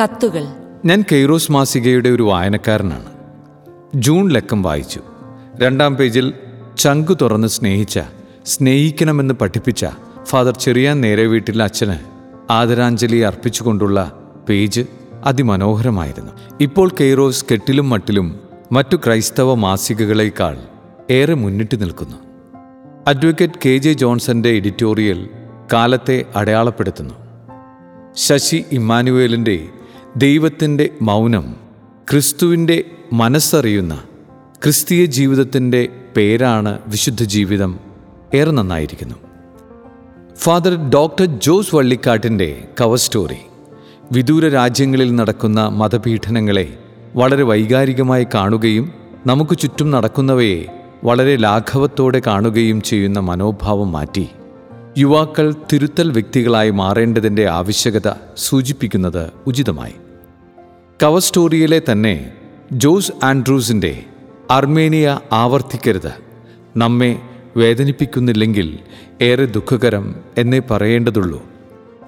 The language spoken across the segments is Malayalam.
കത്തുകൾ. ഞാൻ കെയ്റോസ് മാസികയുടെ ഒരു വായനക്കാരനാണ്. ജൂൺ ലക്കം വായിച്ചു. രണ്ടാം പേജിൽ ചങ്കു തുറന്ന് സ്നേഹിച്ച സ്നേഹിക്കണമെന്ന് പഠിപ്പിച്ച ഫാദർ ചെറിയാൻ നേരെ വീട്ടിലെ അച്ഛന് ആദരാഞ്ജലി അർപ്പിച്ചുകൊണ്ടുള്ള പേജ് അതിമനോഹരമായിരുന്നു. ഇപ്പോൾ കെയ്റോസ് കെട്ടിലും മട്ടിലും മറ്റു ക്രൈസ്തവ മാസികകളേക്കാൾ ഏറെ മുന്നിട്ട് നിൽക്കുന്നു. അഡ്വക്കേറ്റ് കെ ജെ ജോൺസന്റെ എഡിറ്റോറിയൽ കാലത്തെ അടയാളപ്പെടുത്തുന്നു. ശശി ഇമ്മാനുവേലിന്റെ ദൈവത്തിന്റെ മൗനം ക്രിസ്തുവിന്റെ മനസ്സറിയുന്ന ക്രിസ്തീയ ജീവിതത്തിന്റെ പേരാണ് വിശുദ്ധ ജീവിതം ഏറെ നന്നായിരിക്കുന്നു. ഫാദർ ഡോക്ടർ ജോസ് വള്ളിക്കാട്ടിന്റെ കവർ സ്റ്റോറി വിദൂര രാജ്യങ്ങളിൽ നടക്കുന്ന മതപീഠനങ്ങളെ വളരെ വൈകാരികമായി കാണുകയും നമുക്ക് ചുറ്റും നടക്കുന്നവയെ വളരെ ലാഘവത്തോടെ കാണുകയും ചെയ്യുന്ന മനോഭാവം മാറ്റി. യുവാക്കൾ തിരുത്തൽ വ്യക്തികളായി മാറേണ്ടതിന്റെ ആവശ്യകത സൂചിപ്പിക്കുന്നത് ഉചിതമായി. കവർ സ്റ്റോറിയിലെ തന്നെ ജോസ് ആൻഡ്രൂസിന്റെ അർമേനിയ ആവർത്തിക്കരുത് നമ്മെ വേദനിപ്പിക്കുന്നില്ലെങ്കിൽ ഏറെ ദുഃഖകരം എന്നേ പറയേണ്ടതുള്ളൂ.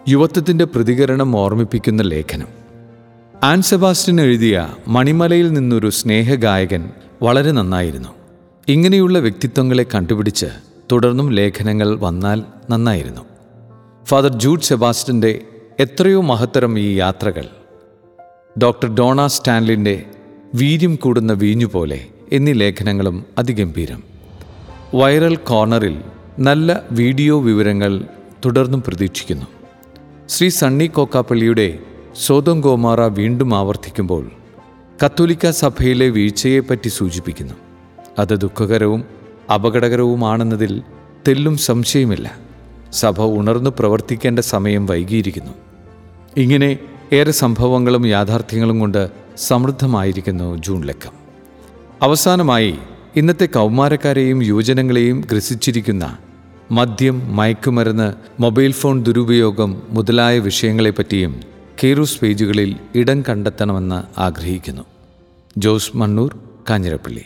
യുവത്വത്തിന്റെ പ്രതികരണം ഓർമ്മിപ്പിക്കുന്ന ലേഖനം. ആൻ സെബാസ്റ്റ്യൻ എഴുതിയ മണിമലയിൽ നിന്നൊരു സ്നേഹഗായകൻ വളരെ നന്നായിരുന്നു. ഇങ്ങനെയുള്ള വ്യക്തിത്വങ്ങളെ കണ്ടുപിടിച്ച് തുടർന്നും ലേഖനങ്ങൾ വന്നാൽ നന്നായിരുന്നു. ഫാദർ ജൂഡ് സെബാസ്റ്റിന്റെ എത്രയോ മഹത്തരം ഈ യാത്രകൾ ഡോക്ടർ ഡോണ സ്റ്റാൻലിന്റെ വീര്യം കൂടുന്ന വീഞ്ഞു പോലെ എന്നീ ലേഖനങ്ങളും അതിഗംഭീരം. വൈറൽ കോർണറിൽ നല്ല വീഡിയോ വിവരങ്ങൾ തുടർന്നും പ്രതീക്ഷിക്കുന്നു. ശ്രീ സണ്ണി കോക്കാപ്പള്ളിയുടെ സ്വതം ഗോമാറ വീണ്ടും ആവർത്തിക്കുമ്പോൾ കത്തോലിക്ക സഭയിലെ വീഴ്ചയെപ്പറ്റി സൂചിപ്പിക്കുന്നു. അത് ദുഃഖകരവും അപകടകരവുമാണെന്നതിൽ തെല്ലും സംശയമില്ല സഭ ഉണർന്നു പ്രവർത്തിക്കേണ്ട സമയം വൈകിയിരിക്കുന്നു. ഇങ്ങനെ ഏറെ സംഭവങ്ങളും യാഥാർത്ഥ്യങ്ങളും കൊണ്ട് സമൃദ്ധമായിരിക്കുന്നു ജൂൺ ലക്കം. അവസാനമായി ഇന്നത്തെ കൗമാരക്കാരെയും യുവജനങ്ങളെയും ഗ്രസിച്ചിരിക്കുന്ന മദ്യം മയക്കുമരുന്ന് മൊബൈൽ ഫോൺ ദുരുപയോഗം മുതലായ വിഷയങ്ങളെപ്പറ്റിയും കേറൂസ് പേജുകളിൽ ഇടം കണ്ടെത്തണമെന്ന് ആഗ്രഹിക്കുന്നു. ജോസ് മണ്ണൂർ കാഞ്ഞിരപ്പള്ളി.